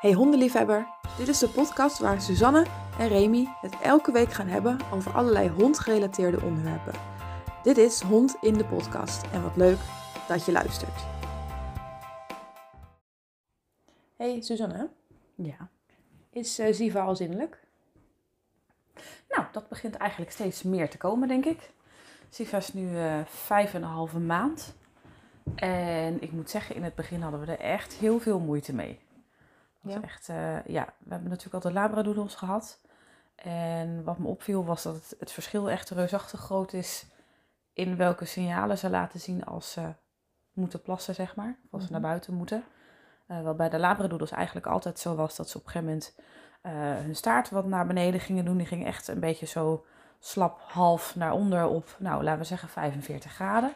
Hey hondenliefhebber, dit is de podcast waar Suzanne en Remy het elke week gaan hebben over allerlei hondgerelateerde onderwerpen. Dit is Hond in de podcast en wat leuk dat je luistert. Hey Suzanne, Ja. is uh, Ziva al zinnelijk? Nou, dat begint eigenlijk steeds meer te komen, denk ik. Siva is nu eh, vijf en een halve maand. En ik moet zeggen, in het begin hadden we er echt heel veel moeite mee. Ja. echt, eh, ja, we hebben natuurlijk altijd labradoodles gehad. En wat me opviel was dat het, het verschil echt reusachtig groot is in welke signalen ze laten zien als ze moeten plassen, zeg maar. Of als ze Mhm. naar buiten moeten. Eh wat bij de labradoodles eigenlijk altijd zo was dat ze op een gegeven moment eh, hun staart wat naar beneden gingen doen. Die gingen echt een beetje zo slap half naar onder op, nou laten we zeggen 45 graden.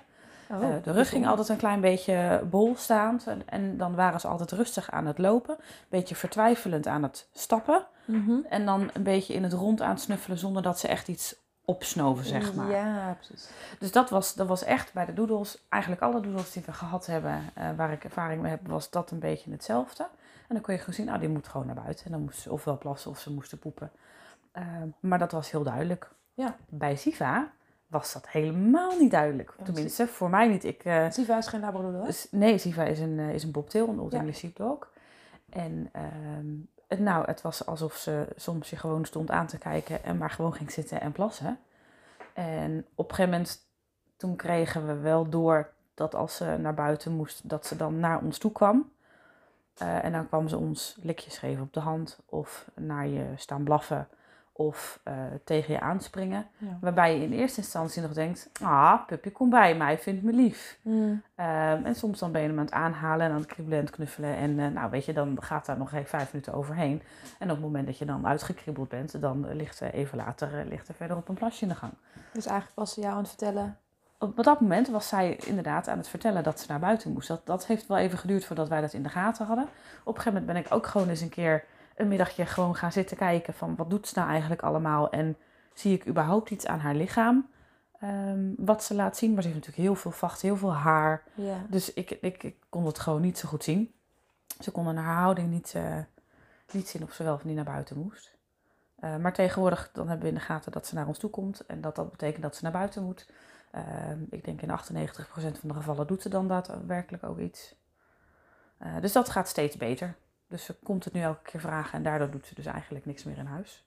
Oh, Eh, de rug ging altijd een klein beetje bol staand. En, en dan waren ze altijd rustig aan het lopen. Een beetje vertwijfelend aan het stappen. Mhm. En dan een beetje in het rond aan het snuffelen zonder dat ze echt iets opsnoven, zeg maar. Ja, precies. Dus dat was, dat was echt bij de doodles, eigenlijk alle doodles die we gehad hebben, eh, waar ik ervaring mee heb, was dat een beetje hetzelfde. En dan kon je gewoon zien, ah, die moet gewoon naar buiten. En dan moest ze ofwel plassen of ze moesten poepen. Eh, maar dat was heel duidelijk. Ja. Bij Siva was dat helemaal niet duidelijk. Ja, Tenminste, voor mij niet. Ik, eh, Ziva is geen labrador, nee, Siva is een, eh, is een bobtail, een Old. English Sheepdog. En ehm, het, nou, het was alsof ze soms je gewoon stond aan te kijken en maar gewoon ging zitten en plassen. En op een gegeven moment, toen kregen we wel door dat als ze naar buiten moest, dat ze dan naar ons toe kwam. Eh, en dan kwam ze ons likjes geven op de hand of naar je staan blaffen of eh, tegen je aanspringen. Ja. Waarbij je in eerste instantie nog denkt, ah, puppy, kom bij mij, vindt me lief. Mm. Ehm, en soms dan ben je hem aan het aanhalen en aan het kriebelen en het knuffelen. En eh, nou weet je, dan gaat daar nog even vijf minuten overheen. En op het moment dat je dan uitgekriebeld bent, dan eh, ligt er even later ligt er verder op een plasje in de gang. Dus eigenlijk was ze jou aan het vertellen. Op dat moment was zij inderdaad aan het vertellen dat ze naar buiten moest. Dat, dat heeft wel even geduurd voordat wij dat in de gaten hadden. Op een gegeven moment ben ik ook gewoon eens een keer een middagje gewoon gaan zitten kijken van wat doet ze nou eigenlijk allemaal. En zie ik überhaupt iets aan haar lichaam ehm, wat ze laat zien. Maar ze heeft natuurlijk heel veel vacht, heel veel haar. Ja. Dus ik, ik, ik kon het gewoon niet zo goed zien. Ze konden haar houding niet, eh, niet zien of ze wel of niet naar buiten moest. Eh, maar tegenwoordig dan hebben we in de gaten dat ze naar ons toe komt. En dat dat betekent dat ze naar buiten moet. Ehm, ik denk in 98% van de gevallen doet ze dan daadwerkelijk ook iets. Eh, dus dat gaat steeds beter. Dus ze komt het nu elke keer vragen en daardoor doet ze dus eigenlijk niks meer in huis.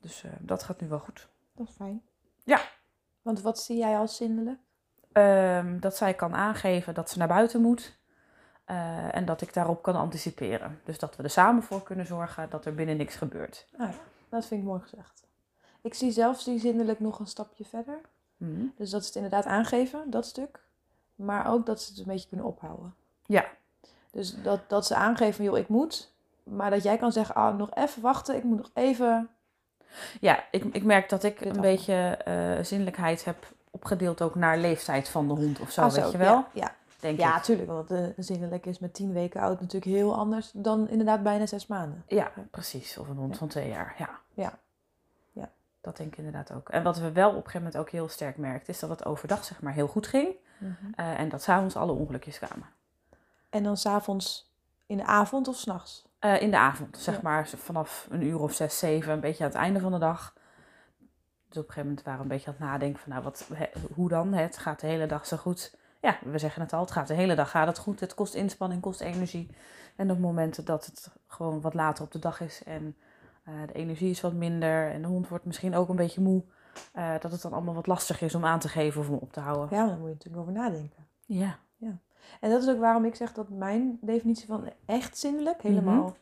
Dus eh, dat gaat nu wel goed. Dat is fijn. Ja. Want wat zie jij als zindelijk? Ehm, dat zij kan aangeven dat ze naar buiten moet. eh, en dat ik daarop kan anticiperen. Dus dat we er samen voor kunnen zorgen dat er binnen niks gebeurt. Ah ja, dat vind ik mooi gezegd. Ik zie zelfs die zindelijk nog een stapje verder. Mhm. Dus dat ze het inderdaad aangeven, dat stuk. Maar ook dat ze het een beetje kunnen ophouden. Ja. Dus dat, dat ze aangeven van, joh, ik moet. Maar dat jij kan zeggen, ah, nog even wachten. Ik moet nog even... Ja, ik, ik merk dat ik een beetje eh zinnelijkheid heb opgedeeld ook naar leeftijd van de hond of zo, Ah, weet je wel? Ja, ja. Denk ja ik. tuurlijk. Want de, zindelijk is met tien weken oud natuurlijk heel anders dan inderdaad bijna zes maanden. Ja, precies. Of een hond Ja. van twee jaar, ja. Ja. Ja. Dat denk ik inderdaad ook. En wat we wel op een gegeven moment ook heel sterk merkten, is dat het overdag zeg maar heel goed ging. eh, en dat s'avonds alle ongelukjes kwamen. En dan s'avonds in de avond of s'nachts? Eh, in de avond, zeg Ja. maar vanaf een uur of zes, zeven, een beetje aan het einde van de dag. Dus op een gegeven moment waren we een beetje aan het nadenken van, nou, wat, hoe dan? Het gaat de hele dag zo goed. Ja, we zeggen het al, het gaat de hele dag gaat het goed. Het kost inspanning, kost energie. En op momenten dat het gewoon wat later op de dag is en eh, de energie is wat minder en de hond wordt misschien ook een beetje moe, eh, dat het dan allemaal wat lastig is om aan te geven of om op te houden. Ja, daar moet je natuurlijk over nadenken. Ja. En dat is ook waarom ik zeg dat mijn definitie van echt zindelijk, helemaal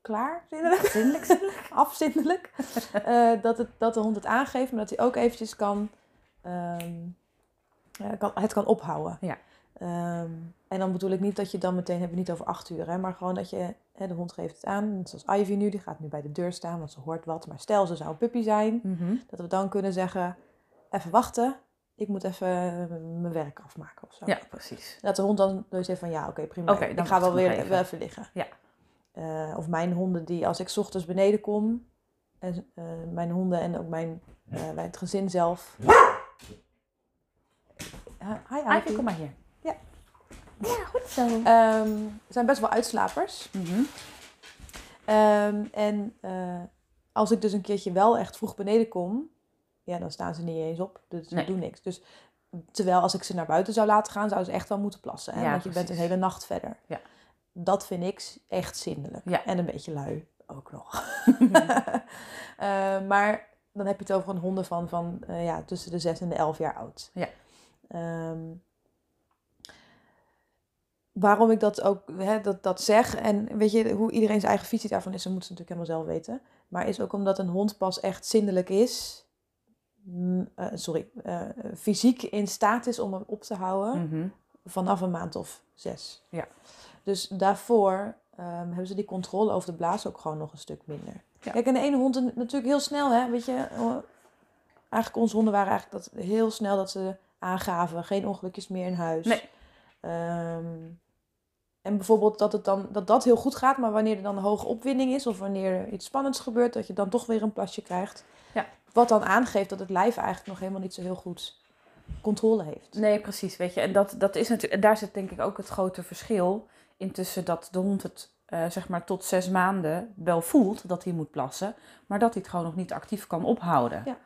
klaar zindelijk, Zindelijk, afzindelijk, eh, dat, het, dat de hond het aangeeft, maar dat hij ook eventjes kan, ehm, eh, kan het kan ophouden. Ja. Ehm, en dan bedoel ik niet dat je dan meteen, hebben we niet over acht uur, hè, maar gewoon dat je, hè, de hond geeft het aan, zoals Ivy nu, die gaat nu bij de deur staan, want ze hoort wat. Maar stel ze zou een puppy zijn, Mhm. dat we dan kunnen zeggen, even wachten, ik moet even eh, mijn werk afmaken of zo. Ja, precies. Dat de hond dan dus zegt van ja, oké, prima. Ik dan ga wel ik weer wel even. even liggen. Ja. Eh, of mijn honden die, als ik 's ochtends beneden kom, en eh, mijn honden en ook mijn, bij het gezin zelf. Ja, hi, Ivy, kom maar hier. Ja. Ja, goed zo. Ehm, zijn best wel uitslapers. Mhm. Ehm, en als ik dus een keertje wel echt vroeg beneden kom, ja, dan staan ze niet eens op. Dus Nee. ze doen niks. Dus terwijl als ik ze naar buiten zou laten gaan, zou ze echt wel moeten plassen. Hè? Ja, Want je bent een hele nacht verder. Ja. Dat vind ik echt zindelijk. Ja. En een beetje lui ook nog. Eh, maar dan heb je het over een honden van, van eh, ja, tussen de 6 en de 11 jaar oud. Ja. Ehm, waarom ik dat ook hè, dat, dat zeg en weet je hoe iedereen zijn eigen visie daarvan is, dat moeten ze natuurlijk helemaal zelf weten. Maar is ook omdat een hond pas echt zindelijk is, mm, eh, sorry, eh, fysiek in staat is om hem op te houden Mhm. vanaf een maand of zes. Ja. Dus daarvoor ehm, hebben ze die controle over de blaas ook gewoon nog een stuk minder. Ja. Kijk, en de ene hond natuurlijk heel snel, hè, weet je. oh, Eigenlijk onze honden waren eigenlijk dat heel snel dat ze aangaven, geen ongelukjes meer in huis. Nee. Ehm, en bijvoorbeeld dat, het dan, dat dat heel goed gaat, maar wanneer er dan een hoge opwinding is of wanneer er iets spannends gebeurt, dat je dan toch weer een plasje krijgt. Ja. Wat dan aangeeft dat het lijf eigenlijk nog helemaal niet zo heel goed controle heeft. Nee, precies, weet je. En dat, dat is natuurlijk, en daar zit denk ik ook het grote verschil in tussen dat de hond het eh, zeg maar tot zes maanden wel voelt dat hij moet plassen, maar dat hij het gewoon nog niet actief kan ophouden. Ja.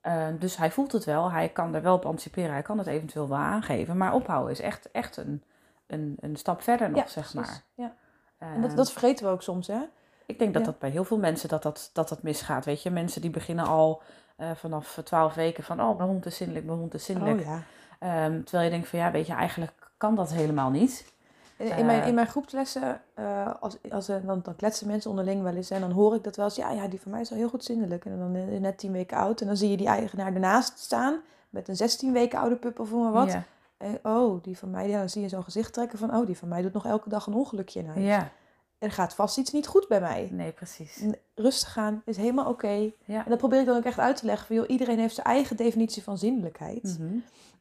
Eh, dus hij voelt het wel, hij kan er wel op anticiperen, hij kan het eventueel wel aangeven, maar ophouden is echt, echt een, een, een stap verder nog, Ja, zeg precies. maar. Ja. Eh, En dat, dat vergeten we ook soms, hè? Ik denk dat ja. dat bij heel veel mensen dat dat, dat, dat misgaat, weet je. Mensen die beginnen al eh, vanaf twaalf weken van, oh, mijn hond is zindelijk, mijn hond is zindelijk. Oh ja. Ehm, terwijl je denkt van ja, weet je, eigenlijk kan dat helemaal niet. In, in mijn, Eh. in mijn groepslessen, eh, als, als, dan, dan kletsen mensen onderling wel eens en dan hoor ik dat wel eens. Ja, ja, die van mij is al heel goed zindelijk. En dan eh, net 10 weken oud. En dan zie je die eigenaar ernaast staan met een 16 weken oude pup of maar wat. Ja. En, oh, die van mij, ja, dan zie je zo'n gezicht trekken van, oh, die van mij doet nog elke dag een ongelukje in huis. ja, Er gaat vast iets niet goed bij mij. nee, precies. Rustig gaan is helemaal oké. Ja. En dat probeer ik dan ook echt uit te leggen. Van, joh, iedereen heeft zijn eigen definitie van zindelijkheid. Mhm.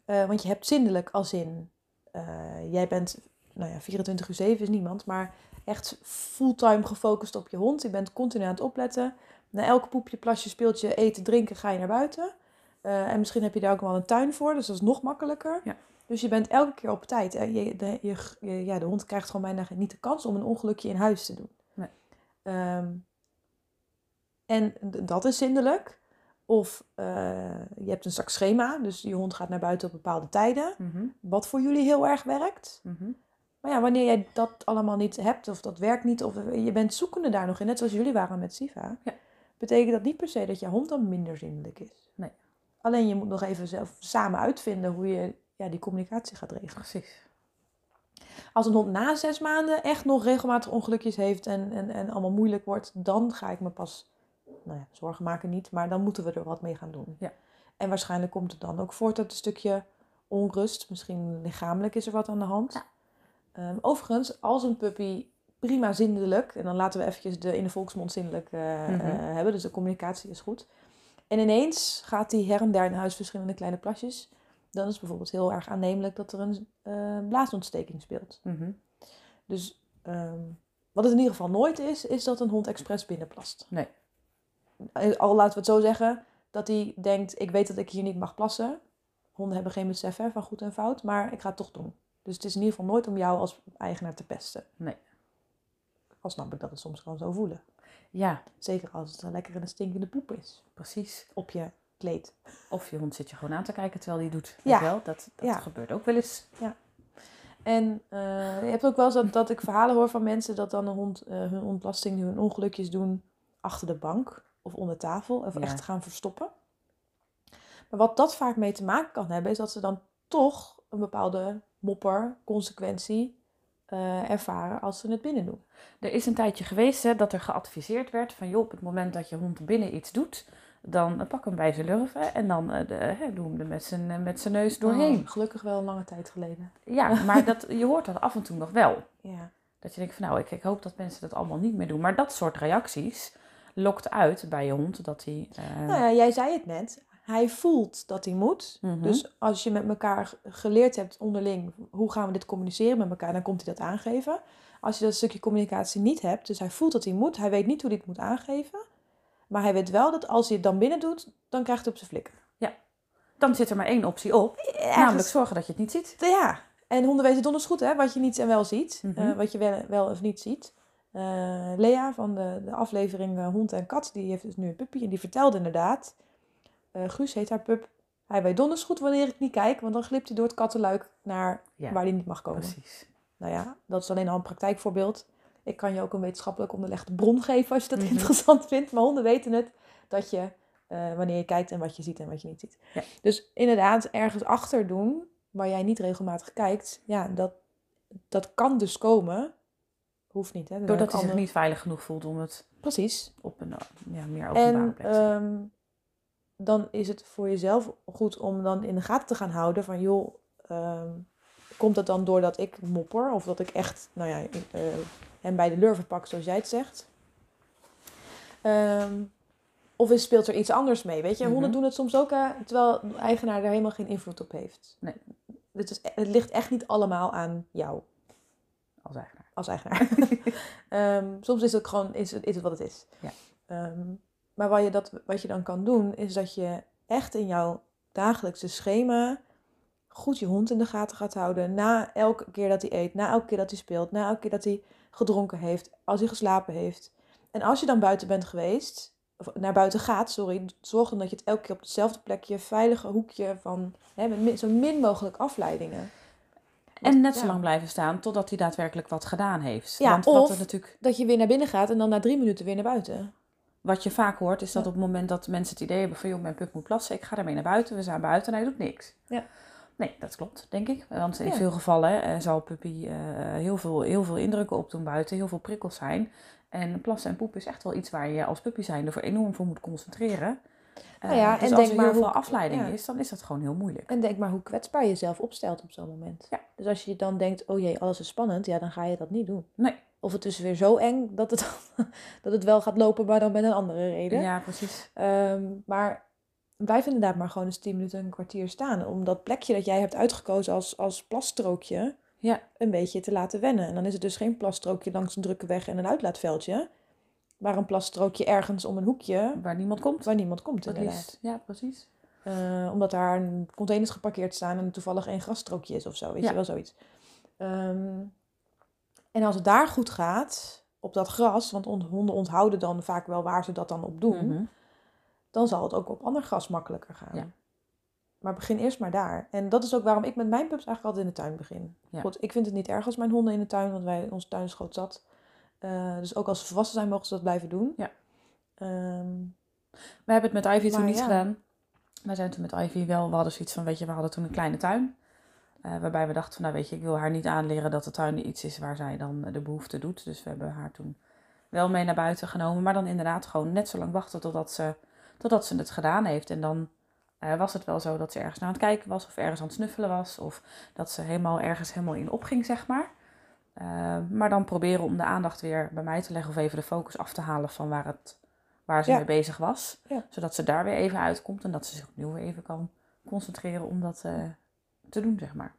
Eh, want je hebt zindelijk als in, eh, jij bent, nou ja, 24 uur 7 is niemand, maar echt fulltime gefocust op je hond. Je bent continu aan het opletten. Na elke poepje, plasje, speeltje, eten, drinken ga je naar buiten. Eh, en misschien heb je daar ook wel een tuin voor, dus dat is nog makkelijker. Ja. Dus je bent elke keer op tijd. Eh, Je, de, je, ja, de hond krijgt gewoon bijna niet de kans om een ongelukje in huis te doen. Nee. Ehm, en dat is zindelijk. Of eh, je hebt een strak schema, dus je hond gaat naar buiten op bepaalde tijden. Mhm. Wat voor jullie heel erg werkt. Mhm. Maar ja, wanneer jij dat allemaal niet hebt, of dat werkt niet, of je bent zoekende daar nog in, net zoals jullie waren met Siva, Ja. betekent dat niet per se dat je hond dan minder zindelijk is. Nee. Alleen je moet nog even zelf samen uitvinden hoe je ja, die communicatie gaat regelen. Precies. Als een hond na zes maanden echt nog regelmatig ongelukjes heeft en, en, en allemaal moeilijk wordt, dan ga ik me pas, nou ja, zorgen maken niet, maar dan moeten we er wat mee gaan doen. Ja. En waarschijnlijk komt het dan ook voort uit een stukje onrust. Misschien lichamelijk is er wat aan de hand. Ja. Ehm, overigens, als een puppy prima zindelijk, en dan laten we eventjes de in de volksmond zindelijk eh, Mhm. eh, hebben, dus de communicatie is goed. En ineens gaat hij her en der in huis verschillende kleine plasjes. Dan is het bijvoorbeeld heel erg aannemelijk dat er een eh, blaasontsteking speelt. Mhm. Dus ehm, wat het in ieder geval nooit is, is dat een hond expres binnenplast. Nee. Eh, Al laten we het zo zeggen, dat hij denkt, ik weet dat ik hier niet mag plassen. Honden hebben geen besef hè, van goed en fout, maar ik ga het toch doen. Dus het is in ieder geval nooit om jou als eigenaar te pesten. Nee. Al snap ik dat het soms kan zo voelen. Ja, Zeker als het een lekker een stinkende poep is precies. op je kleed. Of je hond zit je gewoon aan te kijken terwijl hij doet. Ja. Wel? Dat, dat Ja. gebeurt ook wel eens. En eh, je hebt ook wel eens dat, dat ik verhalen hoor van mensen dat dan een hond eh, hun ontlasting, hun ongelukjes doen achter de bank of onder tafel. Of Ja. echt gaan verstoppen. Maar wat dat vaak mee te maken kan hebben, is dat ze dan toch een bepaalde mopper, consequentie eh, ervaren als ze het binnen doen. Er is een tijdje geweest hè, dat er geadviseerd werd van joh, op het moment dat je hond binnen iets doet, dan eh, pak hem bij zijn lurven en dan eh, de, doe hem er met zijn, eh, met zijn neus doorheen. Oh, gelukkig wel een lange tijd geleden. Ja, maar dat, je hoort dat af en toe nog wel. Ja. Dat je denkt van nou, ik, ik hoop dat mensen dat allemaal niet meer doen. Maar dat soort reacties lokt uit bij je hond dat hij... eh, Nou ja, jij zei het net. Hij voelt dat hij moet. mhm. Dus als je met elkaar geleerd hebt onderling, hoe gaan we dit communiceren met elkaar, dan komt hij dat aangeven. Als je dat stukje communicatie niet hebt, dus hij voelt dat hij moet, hij weet niet hoe hij het moet aangeven. Maar hij weet wel dat als hij het dan binnen doet, dan krijgt hij op zijn flikker. Dan zit er maar één optie op. Namelijk zorgen dat je het niet ziet. Ja, en honden weten donders goed hè, wat je niet en wel ziet. Mhm. eh, wat je wel, wel of niet ziet. Eh, Lea van de, de aflevering eh, Hond en Kat, die heeft dus nu een puppy. En die vertelde inderdaad, Guus heet haar pup, hij weet donders goed wanneer ik niet kijk. Want dan glipt hij door het kattenluik naar Ja, waar hij niet mag komen. Precies. Nou ja, dat is alleen al een praktijkvoorbeeld. Ik kan je ook een wetenschappelijk onderlegde bron geven als je dat Mhm. interessant vindt. Maar honden weten het dat je eh, wanneer je kijkt en wat je ziet en wat je niet ziet. Ja. Dus inderdaad, ergens achter doen waar jij niet regelmatig kijkt, ja, dat, dat kan dus komen. Hoeft niet, hè? Doordat hij zich niet veilig genoeg voelt om het Precies. op een ja, meer openbare En plek te ehm, dan is het voor jezelf goed om dan in de gaten te gaan houden van joh, ehm, komt dat dan doordat ik mopper of dat ik echt, nou ja, eh, hem bij de lurven pak zoals jij het zegt? Ehm, of is, speelt er iets anders mee? Weet je, Mhm. honden doen het soms ook, hè, terwijl de eigenaar daar helemaal geen invloed op heeft. Nee. Het, is, het ligt echt niet allemaal aan jou als eigenaar. als eigenaar. Ehm, soms is het ook gewoon is het, is het wat het is. Ja. Ehm, maar wat je, dat, wat je dan kan doen, is dat je echt in jouw dagelijkse schema goed je hond in de gaten gaat houden. Na elke keer dat hij eet, na elke keer dat hij speelt, na elke keer dat hij gedronken heeft, als hij geslapen heeft. En als je dan buiten bent geweest, of naar buiten gaat, sorry, zorg dan dat je het elke keer op hetzelfde plekje, veilige hoekje van, hè, met zo min mogelijk afleidingen. En net zo ja. lang blijven staan totdat hij daadwerkelijk wat gedaan heeft. Ja, Want wat, of- er natuurlijk, Dat je weer naar binnen gaat en dan na drie minuten weer naar buiten. wat je vaak hoort, is dat Ja. op het moment dat mensen het idee hebben van... joh, mijn pup moet plassen, ik ga ermee naar buiten. We zijn buiten en hij doet niks. Ja. Nee, dat klopt, denk ik. Want in Ja. veel gevallen eh, zal puppy eh, heel, veel, heel veel indrukken opdoen buiten. Heel veel prikkels zijn. En plassen en poep is echt wel iets waar je als puppy zijnde voor enorm voor moet concentreren. Eh, Nou ja, dus en als denk er maar heel veel hoe- afleiding ja. is, dan is dat gewoon heel moeilijk. En denk maar hoe kwetsbaar je jezelf opstelt op zo'n moment. Ja. Dus als je dan denkt, oh jee, alles is spannend, ja, dan ga je dat niet doen. Nee. Of het is weer zo eng dat het, dat het wel gaat lopen, maar dan met een andere reden. Ja, precies. Ehm, maar blijf inderdaad maar gewoon eens 10 minuten, een kwartier staan. Om dat plekje dat jij hebt uitgekozen als, als plasstrookje Ja. een beetje te laten wennen. En dan is het dus geen plasstrookje langs een drukke weg en een uitlaatveldje. Maar een plasstrookje ergens om een hoekje Waar niemand komt. waar niemand komt Het inderdaad. Ja, precies. Eh, omdat daar een containers geparkeerd staan en toevallig één grasstrookje is of zo. Weet Ja. je wel, zoiets. Ehm, en als het daar goed gaat, op dat gras, want on- honden onthouden dan vaak wel waar ze dat dan op doen, Mhm. Dan zal het ook op ander gras makkelijker gaan. Ja. Maar begin eerst maar daar. En dat is ook waarom ik met mijn pups eigenlijk altijd in de tuin begin. Ja. Goed, ik vind het niet erg als mijn honden in de tuin, want wij, onze tuin is groot zat. Eh, dus ook als ze volwassen zijn, mogen ze dat blijven doen. Ja. Ehm, We hebben het met Ivy toen niet ja. gedaan. Wij zijn toen met Ivy wel, we hadden zoiets van, weet je, we hadden toen een kleine tuin. eh, waarbij we dachten van, nou weet je, ik wil haar niet aanleren dat de tuin iets is waar zij dan de behoefte doet. Dus we hebben haar toen wel mee naar buiten genomen. Maar dan inderdaad gewoon net zo lang wachten totdat ze, totdat ze het gedaan heeft. En dan eh, was het wel zo dat ze ergens naar aan het kijken was of ergens aan het snuffelen was. Of dat ze helemaal ergens helemaal in opging, zeg maar. Eh, maar dan proberen om de aandacht weer bij mij te leggen of even de focus af te halen van waar, het, waar ze Ja. mee bezig was. Ja. Zodat ze daar weer even uitkomt en dat ze zich opnieuw weer even kan concentreren om dat eh, te doen, zeg maar.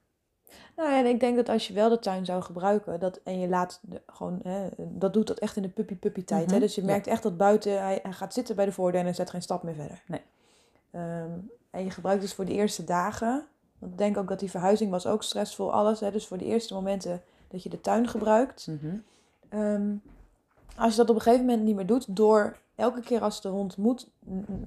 Nou ja, en ik denk dat als je wel de tuin zou gebruiken, dat, en je laat de- gewoon, hè, dat doet dat echt in de puppy-puppy tijd. hè? Mhm, Dus je ja. merkt echt dat buiten, hij, hij gaat zitten bij de voordeur en hij zet geen stap meer verder. Nee. Ehm, en je gebruikt dus voor de eerste dagen, want ik denk ook dat die verhuizing was ook stressvol, alles. Hè? Dus voor de eerste momenten dat je de tuin gebruikt. Mhm. Ehm, als je dat op een gegeven moment niet meer doet, door elke keer als de hond moet,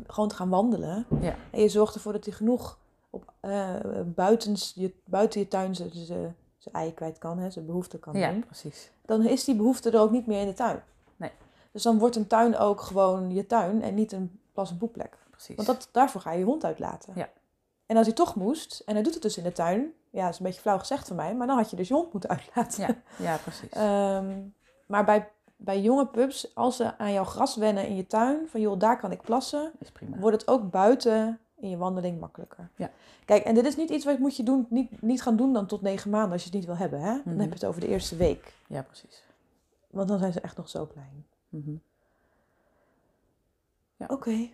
gewoon te gaan wandelen. Ja. En je zorgt ervoor dat hij genoeg op, eh, buitens je, buiten je tuin zijn zijn- zijn ei kwijt kan, hè, zijn behoefte kan Ja, doen. precies. Dan is die behoefte er ook niet meer in de tuin. Nee. Dus dan wordt een tuin ook gewoon je tuin en niet een plas- en poepplek. precies. Want dat, daarvoor ga je je hond uitlaten. Ja. En als hij toch moest, en hij doet het dus in de tuin, ja, dat is een beetje flauw gezegd van mij, maar dan had je dus je hond moeten uitlaten. Ja, ja, precies. Ehm, maar bij, bij jonge pups, als ze aan jouw gras wennen in je tuin, van joh, daar kan ik plassen, is prima. wordt het ook buiten in je wandeling makkelijker. Ja. Kijk, en dit is niet iets wat moet je doen, niet, niet gaan doen dan tot negen maanden als je het niet wil hebben. Hè? Dan Mhm. heb je het over de eerste week. Ja, precies. Want dan zijn ze echt nog zo klein. Mhm. Oké.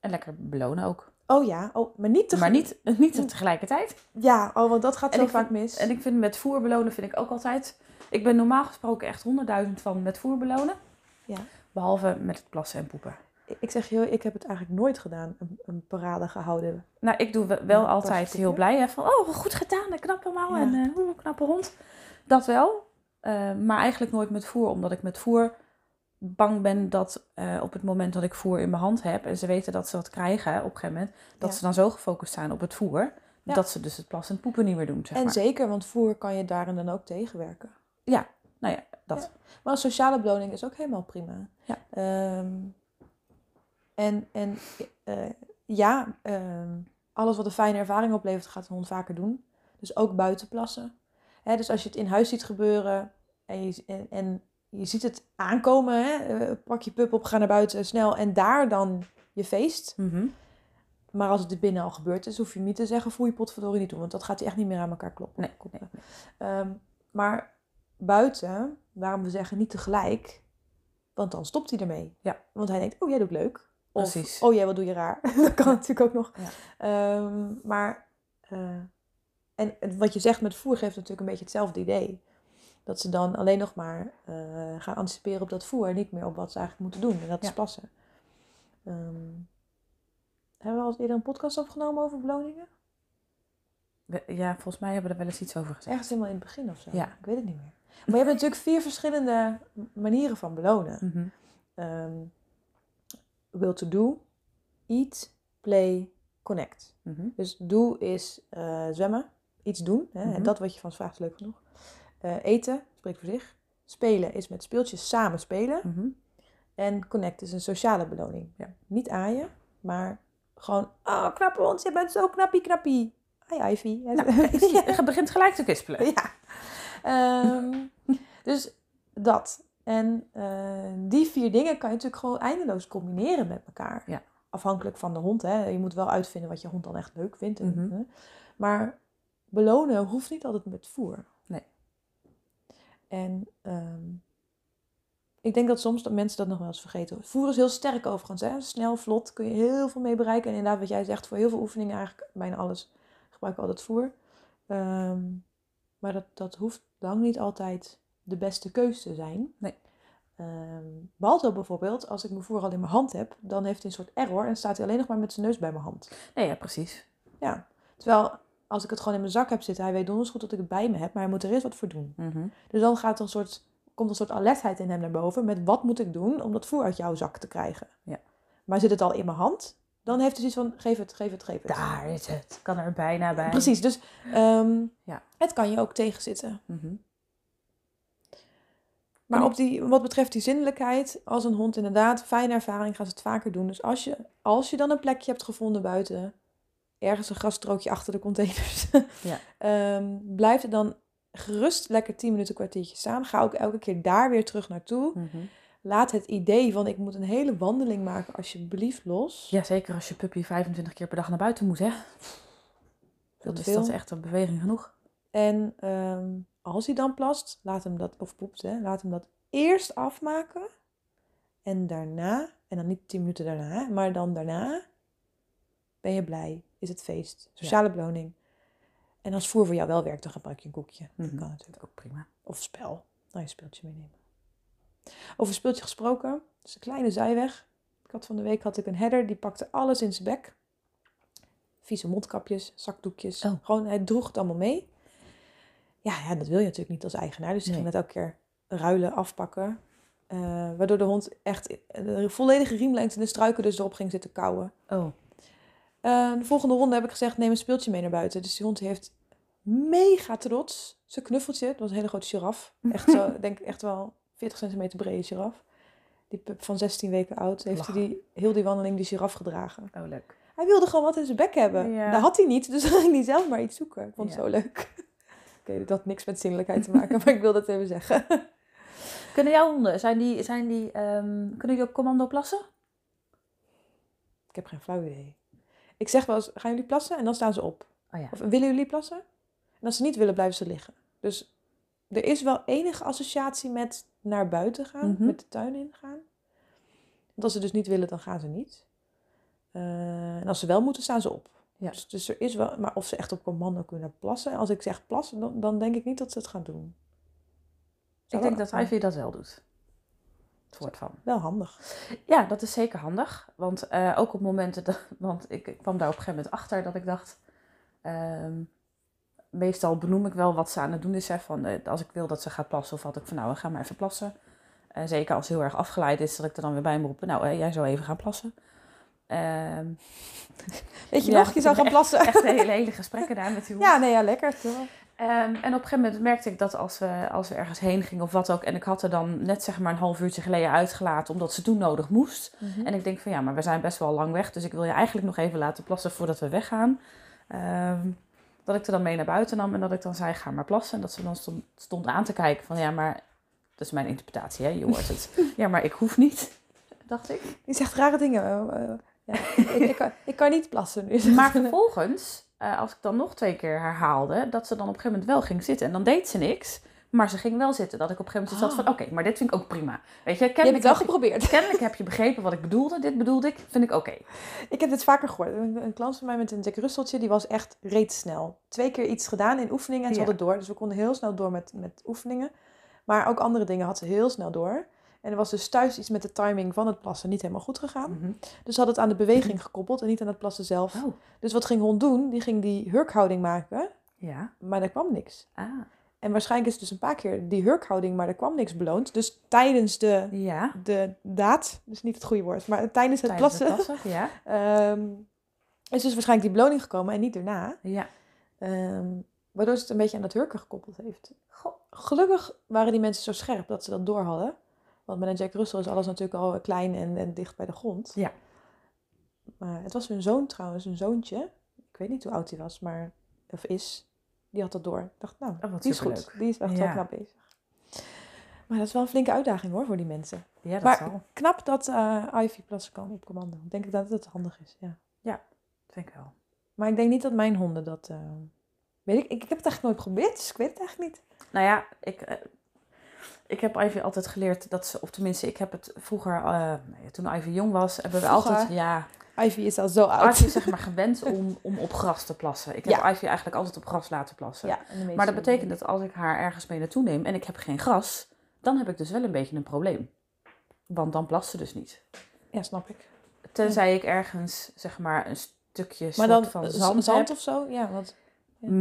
En lekker belonen ook. Oh ja, oh, maar niet te Maar niet, niet tegelijkertijd. Ja, oh, want dat gaat En zo vaak vind- mis. En ik vind met voer belonen vind ik ook altijd... Ik ben normaal gesproken echt honderdduizend van met voer belonen. Ja. Behalve met het plassen en poepen. Ik- zeg heel- ik heb het eigenlijk nooit gedaan, een, een parade gehouden. Nou, ik doe we- wel Ja, altijd heel ja. blij. Hè, van, oh, goed gedaan, een knappe mouw Ja. en oeh, een knappe hond. Dat wel. Eh, maar eigenlijk nooit met voer, omdat ik met voer bang ben dat eh, op het moment dat ik voer in mijn hand heb en ze weten dat ze wat krijgen op een gegeven moment, dat Ja. ze dan zo gefocust zijn op het voer, Ja. dat ze dus het plassen en poepen niet meer doen. Zeg en maar. zeker, want voer kan je daarin dan ook tegenwerken. Nou ja, dat. Ja. Maar een sociale beloning is ook helemaal prima. Ja. Ehm, en en eh, ja, ehm, alles wat een fijne ervaring oplevert, gaat een hond vaker doen. Dus ook buiten plassen. Hè, dus als je het in huis ziet gebeuren en je, en, en je ziet het aankomen, hè, eh, pak je pup op, ga naar buiten snel en daar dan je feest. Mhm. Maar als het er binnen al gebeurd is, hoef je niet te zeggen, voel je potverdorie niet doen. Want dat gaat hij echt niet meer aan elkaar kloppen. Nee, koppelen. Ehm, maar buiten, waarom we zeggen niet tegelijk, want dan stopt hij ermee. Ja. Want hij denkt, oh jij doet leuk. Of, Precies. oh jij wat doe je raar. dat kan natuurlijk ook nog. Ja. Ehm, maar, eh, en wat je zegt met voer geeft natuurlijk een beetje hetzelfde idee. Dat ze dan alleen nog maar eh, gaan anticiperen op dat voer en niet meer op wat ze eigenlijk moeten doen. En dat is Ja. plassen. Ehm, hebben we al eerder een podcast opgenomen over beloningen? Ja, volgens mij hebben we er wel eens iets over gezegd. Ergens helemaal in het begin of zo. Ja. Ik weet het niet meer. Maar je hebt natuurlijk vier verschillende manieren van belonen. Ehm, will to do, eat, play, connect. Mhm. Dus do is eh, zwemmen, iets doen. Hè? Mhm. Dat wat je van vraagt is leuk genoeg. Eh, eten, spreekt voor zich. Spelen is met speeltjes samen spelen. Mhm. En connect is een sociale beloning. Ja. Niet aaien, maar gewoon... Oh, knappe hond, je bent zo knappie knappie. Hi, Ivy. Nou, je, begint gelijk te kwispelen. Ja. Ehm, dus dat. En eh, die vier dingen kan je natuurlijk gewoon eindeloos combineren met elkaar. Ja. Afhankelijk van de hond. Hè. Je moet wel uitvinden wat je hond dan echt leuk vindt. En, Mhm. Maar belonen hoeft niet altijd met voer. Nee. En ehm, ik denk dat soms dat mensen dat nog wel eens vergeten. Voer is heel sterk overigens. Hè. Snel, vlot, kun je heel veel mee bereiken. En inderdaad wat jij zegt, voor heel veel oefeningen eigenlijk bijna alles gebruiken we altijd voer. Ehm, maar dat, dat hoeft lang niet altijd de beste keus te zijn. Nee. Ehm, Balto bijvoorbeeld, als ik mijn voer al in mijn hand heb, dan heeft hij een soort error en staat hij alleen nog maar met zijn neus bij mijn hand. Nee, ja, precies. Ja. Terwijl als ik het gewoon in mijn zak heb zitten, hij weet donders goed dat ik het bij me heb, maar hij moet er eerst wat voor doen. Mhm. Dus dan gaat er een soort, komt een soort alertheid in hem naar boven met wat moet ik doen om dat voer uit jouw zak te krijgen. Ja. Maar zit het al in mijn hand, dan heeft hij zoiets van geef het, geef het, geef het. Daar is het. Kan er bijna bij. Precies, dus ehm, Ja. het kan je ook tegenzitten. Mhm. Maar op die, wat betreft die zinnelijkheid, als een hond inderdaad, fijne ervaring, gaan ze het vaker doen. Dus als je, als je dan een plekje hebt gevonden buiten, ergens een grasstrookje achter de containers, Ja. ehm, blijf er dan gerust lekker 10 minuten, kwartiertje staan. Ga ook elke keer daar weer terug naartoe. Mhm. Laat het idee van ik moet een hele wandeling maken alsjeblieft los. Ja, zeker als je puppy 25 keer per dag naar buiten moet, hè. Dan te is dat echt een beweging genoeg. En ehm, als hij dan plast, laat hem dat, of poept, hè, laat hem dat eerst afmaken. En daarna, en dan niet tien minuten daarna, maar dan daarna ben je blij. Is het feest. Sociale beloning. En als voer voor jou wel werkt, dan gebruik je een koekje. Mhm. Dat kan natuurlijk. Ook prima. Of spel. Nou, je speeltje meenemen. Over speeltje gesproken. Het is een kleine zijweg. Ik had van de week had ik een herder, die pakte alles in zijn bek. Vieze mondkapjes, zakdoekjes. Oh. Gewoon, hij droeg het allemaal mee. Ja, ja, dat wil je natuurlijk niet als eigenaar. Dus die Nee. ging het elke keer ruilen, afpakken. Eh, waardoor de hond echt een volledige riemlengte in de struiken dus erop ging zitten kauwen. Oh, Eh, de volgende ronde heb ik gezegd, neem een speeltje mee naar buiten. Dus die hond heeft mega trots zijn knuffeltje. Het was een hele grote giraf. Echt zo, ik denk echt wel 40 centimeter brede giraf. Die pup van 16 weken oud heeft hij die, heel die wandeling die giraf gedragen. oh leuk. Hij wilde gewoon wat in zijn bek hebben. Ja. Dat had hij niet, dus dan ging hij zelf maar iets zoeken. Ik vond het Ja. zo leuk. Oké, dit had niks met zinnelijkheid te maken, maar ik wil dat even zeggen. Kunnen jouw honden, zijn die, zijn die, ehm, kunnen die op commando plassen? Ik heb geen flauw idee. Ik zeg wel eens, gaan jullie plassen? En dan staan ze op. Oh ja. Of willen jullie plassen? En als ze niet willen, blijven ze liggen. Dus er is wel enige associatie met naar buiten gaan, Mhm. met de tuin ingaan. Want als ze dus niet willen, dan gaan ze niet. Eh, en als ze wel moeten, staan ze op. Ja. Dus, dus er is wel, maar of ze echt op commando kunnen plassen. Als ik zeg plassen, dan, dan denk ik niet dat ze het gaan doen. Ik denk dat Ivy dat wel doet. Het woord van. Wel handig. Ja, dat is zeker handig. Want eh, ook op momenten, dat, want ik, kwam daar op een gegeven moment achter dat ik dacht, ehm, meestal benoem ik wel wat ze aan het doen is. Hè, van, eh, als ik wil dat ze gaat plassen of wat ik van nou, ga maar even plassen. En zeker als het heel erg afgeleid is, dat ik er dan weer bij me roepen. Nou, eh, jij zou even gaan plassen. Ehm, Weet je Ja, nog, je zou gaan plassen. echt hele, hele gesprekken daar met hond. Ja, nee, ja, lekker. toch? Ehm, en op een gegeven moment merkte ik dat als we, als we ergens heen gingen of wat ook. En ik had er dan net zeg maar een half uurtje geleden uitgelaten, omdat ze toen nodig moest. Mhm. En ik denk van ja, maar we zijn best wel lang weg. Dus ik wil je eigenlijk nog even laten plassen voordat we weggaan. Ehm, dat ik er dan mee naar buiten nam en dat ik dan zei, ga maar plassen. En dat ze dan stond, stond aan te kijken van ja, maar... Dat is mijn interpretatie, hè? Je hoort het. ja, maar ik hoef niet, dacht ik. Je zegt rare dingen. Ja. ik, ik, kan, ik kan niet plassen nu. Maar vervolgens, eh, als ik dan nog twee keer herhaalde, dat ze dan op een gegeven moment wel ging zitten. En dan deed ze niks, maar ze ging wel zitten. Dat ik op een gegeven moment zat van, oké, maar dit vind ik ook prima. Weet je, Je hebt kennelijk, het wel heb, geprobeerd. je, kennelijk heb je begrepen wat ik bedoelde. Dit bedoelde ik, vind ik oké. Ik heb dit vaker gehoord. Een, een klant van mij met een Jack Russeltje, die was echt reeds snel. Twee keer iets gedaan in oefeningen en ze Ja. hadden door. Dus we konden heel snel door met, met oefeningen. Maar ook andere dingen had ze heel snel door. En er was dus thuis iets met de timing van het plassen niet helemaal goed gegaan. Mhm. Dus ze had het aan de beweging gekoppeld en niet aan het plassen zelf. Oh, Dus wat ging hond doen? Die ging die hurkhouding maken, ja. maar er kwam niks. Ah, En waarschijnlijk is het dus een paar keer die hurkhouding, maar er kwam niks beloond. Dus tijdens de, ja. de daad, dus niet het goede woord, maar tijdens het Tijdens plassen, het plassen, ja. ehm, is dus waarschijnlijk die beloning gekomen en niet daarna. Ja. Ehm, waardoor ze het een beetje aan dat hurken gekoppeld heeft. Goh, gelukkig waren die mensen zo scherp dat ze dat door hadden. Want met een Jack Russell is alles natuurlijk al klein en, en dicht bij de grond. Ja. Maar het was hun zoon trouwens, een zoontje. Ik weet niet hoe oud hij was, maar of is. Die had dat door. Ik dacht, nou, Oh, die is goed. Die is echt Ja. wel knap bezig. Maar dat is wel een flinke uitdaging hoor, voor die mensen. Ja, dat Maar- zal. Knap dat eh Ivy plassen kan op commando. Denk ik dat het handig is, ja. Vind ik wel. Maar ik denk niet dat mijn honden dat... eh, Weet ik, ik, ik heb het eigenlijk nooit geprobeerd, dus ik weet het eigenlijk niet. Nou ja, ik, eh, ik heb Ivy altijd geleerd dat ze, of tenminste, ik heb het vroeger, eh, nee, toen Ivy jong was, hebben we Vroeger? altijd, ja, Ivy is al zo oud. Ivy is zeg maar gewend om, om op gras te plassen. Ik heb Ja. Ivy eigenlijk altijd op gras laten plassen. Ja, Maar dat betekent dat als ik haar ergens mee naartoe neem en ik heb geen gras, dan heb ik dus wel een beetje een probleem. Want dan plast ze dus niet. Ja, snap ik. Tenzij ik ergens, zeg maar, een stukje Maar dan van eh, zand, zand heb, of zo? Ja, want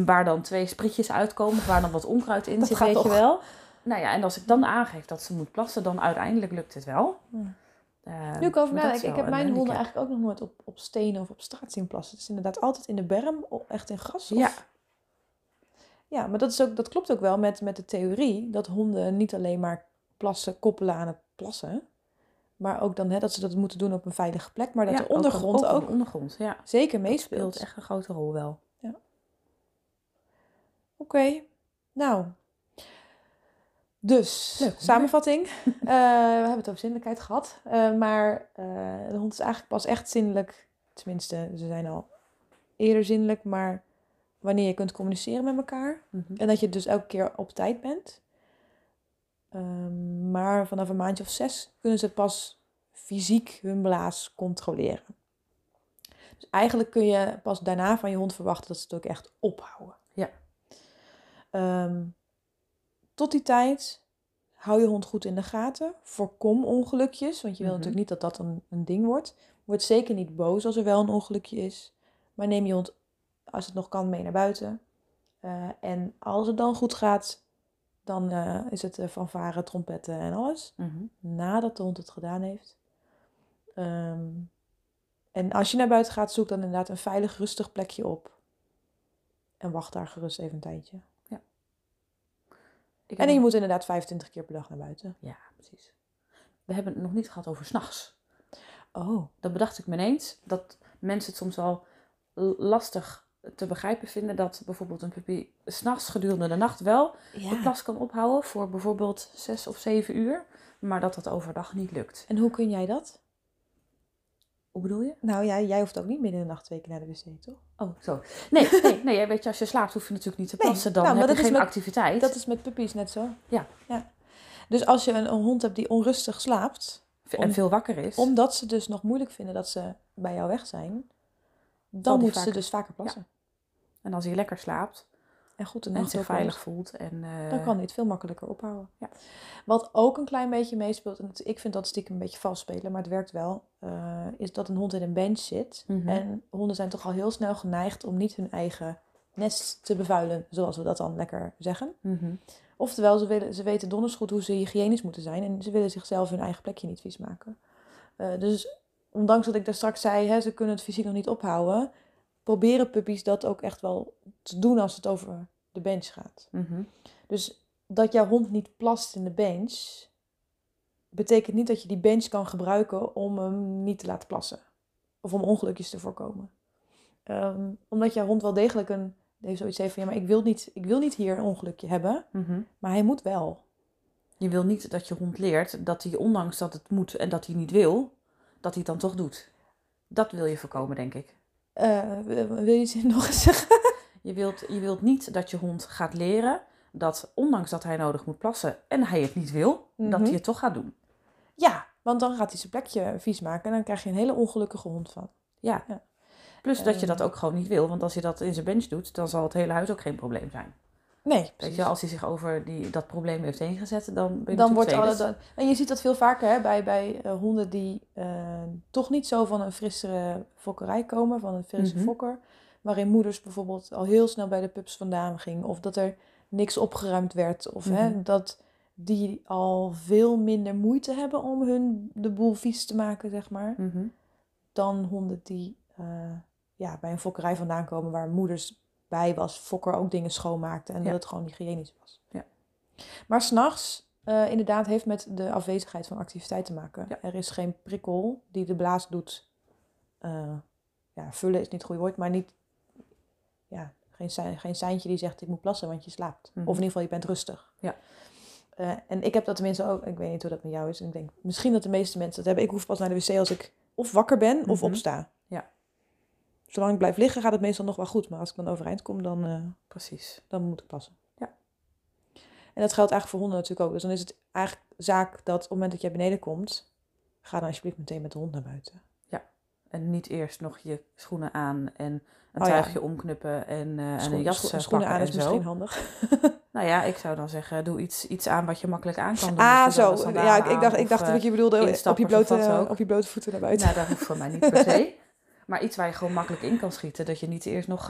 waar dan twee sprietjes uitkomen, waar dan wat onkruid in Dat zit, weet je wel. Nou ja, en als ik dan aangeef dat ze moet plassen, dan uiteindelijk lukt het wel. Ja. Eh, nu ik over dat nadenk, ik heb mijn honden eigenlijk ook nog nooit op, op stenen of op straat zien plassen. Het is inderdaad altijd in de berm, echt in gras. of- Ja. Ja, maar dat, is ook, dat klopt ook wel met, met de theorie dat honden niet alleen maar plassen koppelen aan het plassen. Maar ook dan hè, dat ze dat moeten doen op een veilige plek. Maar dat Ja, de ondergrond ook, ook, de ondergrond, ja. zeker Dat meespeelt. speelt echt een grote rol wel. Oké, nou. Dus, Leuk, samenvatting. Eh, we hebben het over zinnelijkheid gehad. Eh, maar eh, de hond is eigenlijk pas echt zinnelijk. Tenminste, ze zijn al eerder zinnelijk. Maar wanneer je kunt communiceren met elkaar. En dat je dus elke keer op tijd bent. Ehm, maar vanaf een maandje of zes kunnen ze pas fysiek hun blaas controleren. Dus eigenlijk kun je pas daarna van je hond verwachten dat ze het ook echt ophouden. Ja. Ehm, tot die tijd hou je hond goed in de gaten. Voorkom ongelukjes, want je wil Mhm. natuurlijk niet dat dat een, een ding wordt. Word zeker niet boos als er wel een ongelukje is. Maar neem je hond, als het nog kan, mee naar buiten. Eh, en als het dan goed gaat, dan eh, is het uh, fanfare, trompetten en alles. Mhm. Nadat de hond het gedaan heeft. Ehm, en als je naar buiten gaat, zoek dan inderdaad een veilig, rustig plekje op. En wacht daar gerust even een tijdje. Ik En je moet inderdaad 25 keer per dag naar buiten. Ja, precies. We hebben het nog niet gehad over s'nachts. Oh. Dat bedacht ik me ineens. Dat mensen het soms wel l- lastig te begrijpen vinden dat bijvoorbeeld een puppy s'nachts gedurende de nacht wel de Ja. plas kan ophouden voor bijvoorbeeld zes of zeven uur, maar dat dat overdag niet lukt. En hoe kun jij dat? Hoe bedoel je? Nou ja, jij hoeft ook niet midden in de nacht twee keer naar de wc, toch? Oh, zo. Nee, nee, nee, weet je, als je slaapt hoef je natuurlijk niet te Nee, plassen. Dan nou, heb je geen met- activiteit. Dat is met puppies net zo. Ja. ja. Dus als je een, een hond hebt die onrustig slaapt, en veel wakker is. omdat ze dus nog moeilijk vinden dat ze bij jou weg zijn, dan moeten ze dus vaker plassen. En als hij lekker slaapt En goed de en zich veilig voelt. En, eh, Dan kan hij het veel makkelijker ophouden. Ja. Wat ook een klein beetje meespeelt, en ik vind dat stiekem een beetje vals spelen, maar het werkt wel, eh, is dat een hond in een bench zit. Mhm. En honden zijn toch al heel snel geneigd om niet hun eigen nest te bevuilen, zoals we dat dan lekker zeggen. Mhm. Oftewel, ze, willen, ze weten donders goed hoe ze hygiënisch moeten zijn en ze willen zichzelf hun eigen plekje niet vies maken. Eh, dus ondanks dat ik daar straks zei, hè, ze kunnen het fysiek nog niet ophouden, proberen puppies dat ook echt wel te doen als het over de bench gaat. Mhm. Dus dat jouw hond niet plast in de bench, betekent niet dat je die bench kan gebruiken om hem niet te laten plassen. Of om ongelukjes te voorkomen. Ehm, omdat jouw hond wel degelijk een, zoiets heeft van, ja, maar ik wil, niet, ik wil niet hier een ongelukje hebben, Mhm. maar hij moet wel. Je wil niet dat je hond leert dat hij, ondanks dat het moet en dat hij niet wil, dat hij het dan toch doet. Dat wil je voorkomen, denk ik. Eh, wil je iets nog eens zeggen? Je wilt, je wilt niet dat je hond gaat leren dat, ondanks dat hij nodig moet plassen en hij het niet wil, dat Mhm. hij het toch gaat doen. Ja, want dan gaat hij zijn plekje vies maken en dan krijg je een hele ongelukkige hond van. Ja. Ja. Plus dat je Ehm. dat ook gewoon niet wil, want als je dat in zijn bench doet, dan zal het hele huis ook geen probleem zijn. Nee, Weet precies. je, als hij zich over die, dat probleem heeft heen gezet, dan ben je dan wordt alle, tweede. dan, en je ziet dat veel vaker hè, bij, bij eh, honden die eh, toch niet zo van een frissere fokkerij komen, van een frisse Mhm. fokker. Waarin moeders bijvoorbeeld al heel snel bij de pups vandaan ging. Of dat er niks opgeruimd werd. Of hè, Mhm. dat die al veel minder moeite hebben om hun de boel vies te maken, zeg maar. Mhm. Dan honden die eh, ja, bij een fokkerij vandaan komen waar moeders bij was. Fokker ook dingen schoonmaakte en Ja. dat het gewoon hygiënisch was. Ja. Maar s'nachts uh, inderdaad heeft met de afwezigheid van activiteit te maken. Ja. Er is geen prikkel die de blaas doet. eh, ja, vullen is niet het goede woord, maar niet... Ja, geen, sein- geen seintje die zegt ik moet plassen, want je slaapt. Mhm. Of in ieder geval je bent rustig. Ja. Eh, en ik heb dat tenminste ook, ik weet niet hoe dat met jou is. En ik denk misschien dat de meeste mensen dat hebben. Ik hoef pas naar de wc als ik of wakker ben of Mhm. opsta. Ja. Zolang ik blijf liggen gaat het meestal nog wel goed. Maar als ik dan overeind kom, dan, eh, Precies. dan moet ik plassen. Ja. En dat geldt eigenlijk voor honden natuurlijk ook. Dus dan is het eigenlijk zaak dat op het moment dat jij beneden komt, ga dan alsjeblieft meteen met de hond naar buiten. En niet eerst nog je schoenen aan en een Oh ja. tuigje omknippen en, eh, en Schoen- een jas scho- eh, schoenen aan is en zo. misschien handig. Nou ja, ik zou dan zeggen, doe iets, iets aan wat je makkelijk aan kan doen. Ah, Dus zo. Ja, ik, ik dacht, ik dacht eh, dat je bedoelde op je, blote, op je blote voeten naar buiten. Nou, dat hoeft voor mij niet per se. Maar iets waar je gewoon makkelijk in kan schieten. Dat je niet eerst nog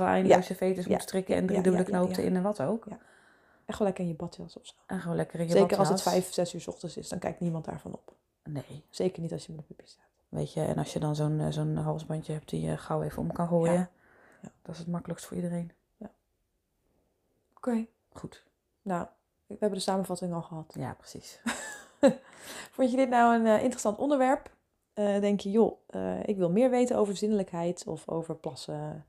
je veters Ja. moet strikken en drie Ja, dubbele ja, ja, ja. in en wat ook. Echt wel lekker in je badjas of zo. En gewoon lekker in je Zeker als het vijf, zes uur 's ochtends is, dan kijkt niemand daarvan op. Nee, Zeker niet als je met een puppy staat. weet je. En als je dan zo'n eh, zo'n halsbandje hebt die je gauw even om kan gooien. Ja. Ja. Dat is het makkelijkst voor iedereen. Oké. Goed. Nou, we hebben de samenvatting al gehad. Ja, precies. Vond je dit nou een eh, interessant onderwerp? Eh, denk je, joh, eh, ik wil meer weten over zinnelijkheid of over plassen.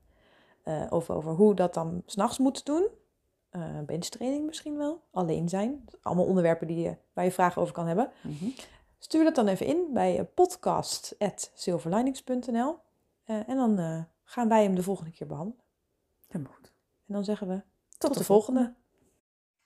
eh, of over hoe dat dan s'nachts moet doen. Eh benchtraining misschien wel. Alleen zijn. Allemaal onderwerpen die je, waar je vragen over kan hebben. Mhm. Stuur dat dan even in bij podcast.silverlinings.nl En dan gaan wij hem de volgende keer behandelen. Helemaal goed. En dan zeggen we Tot, tot de volgende.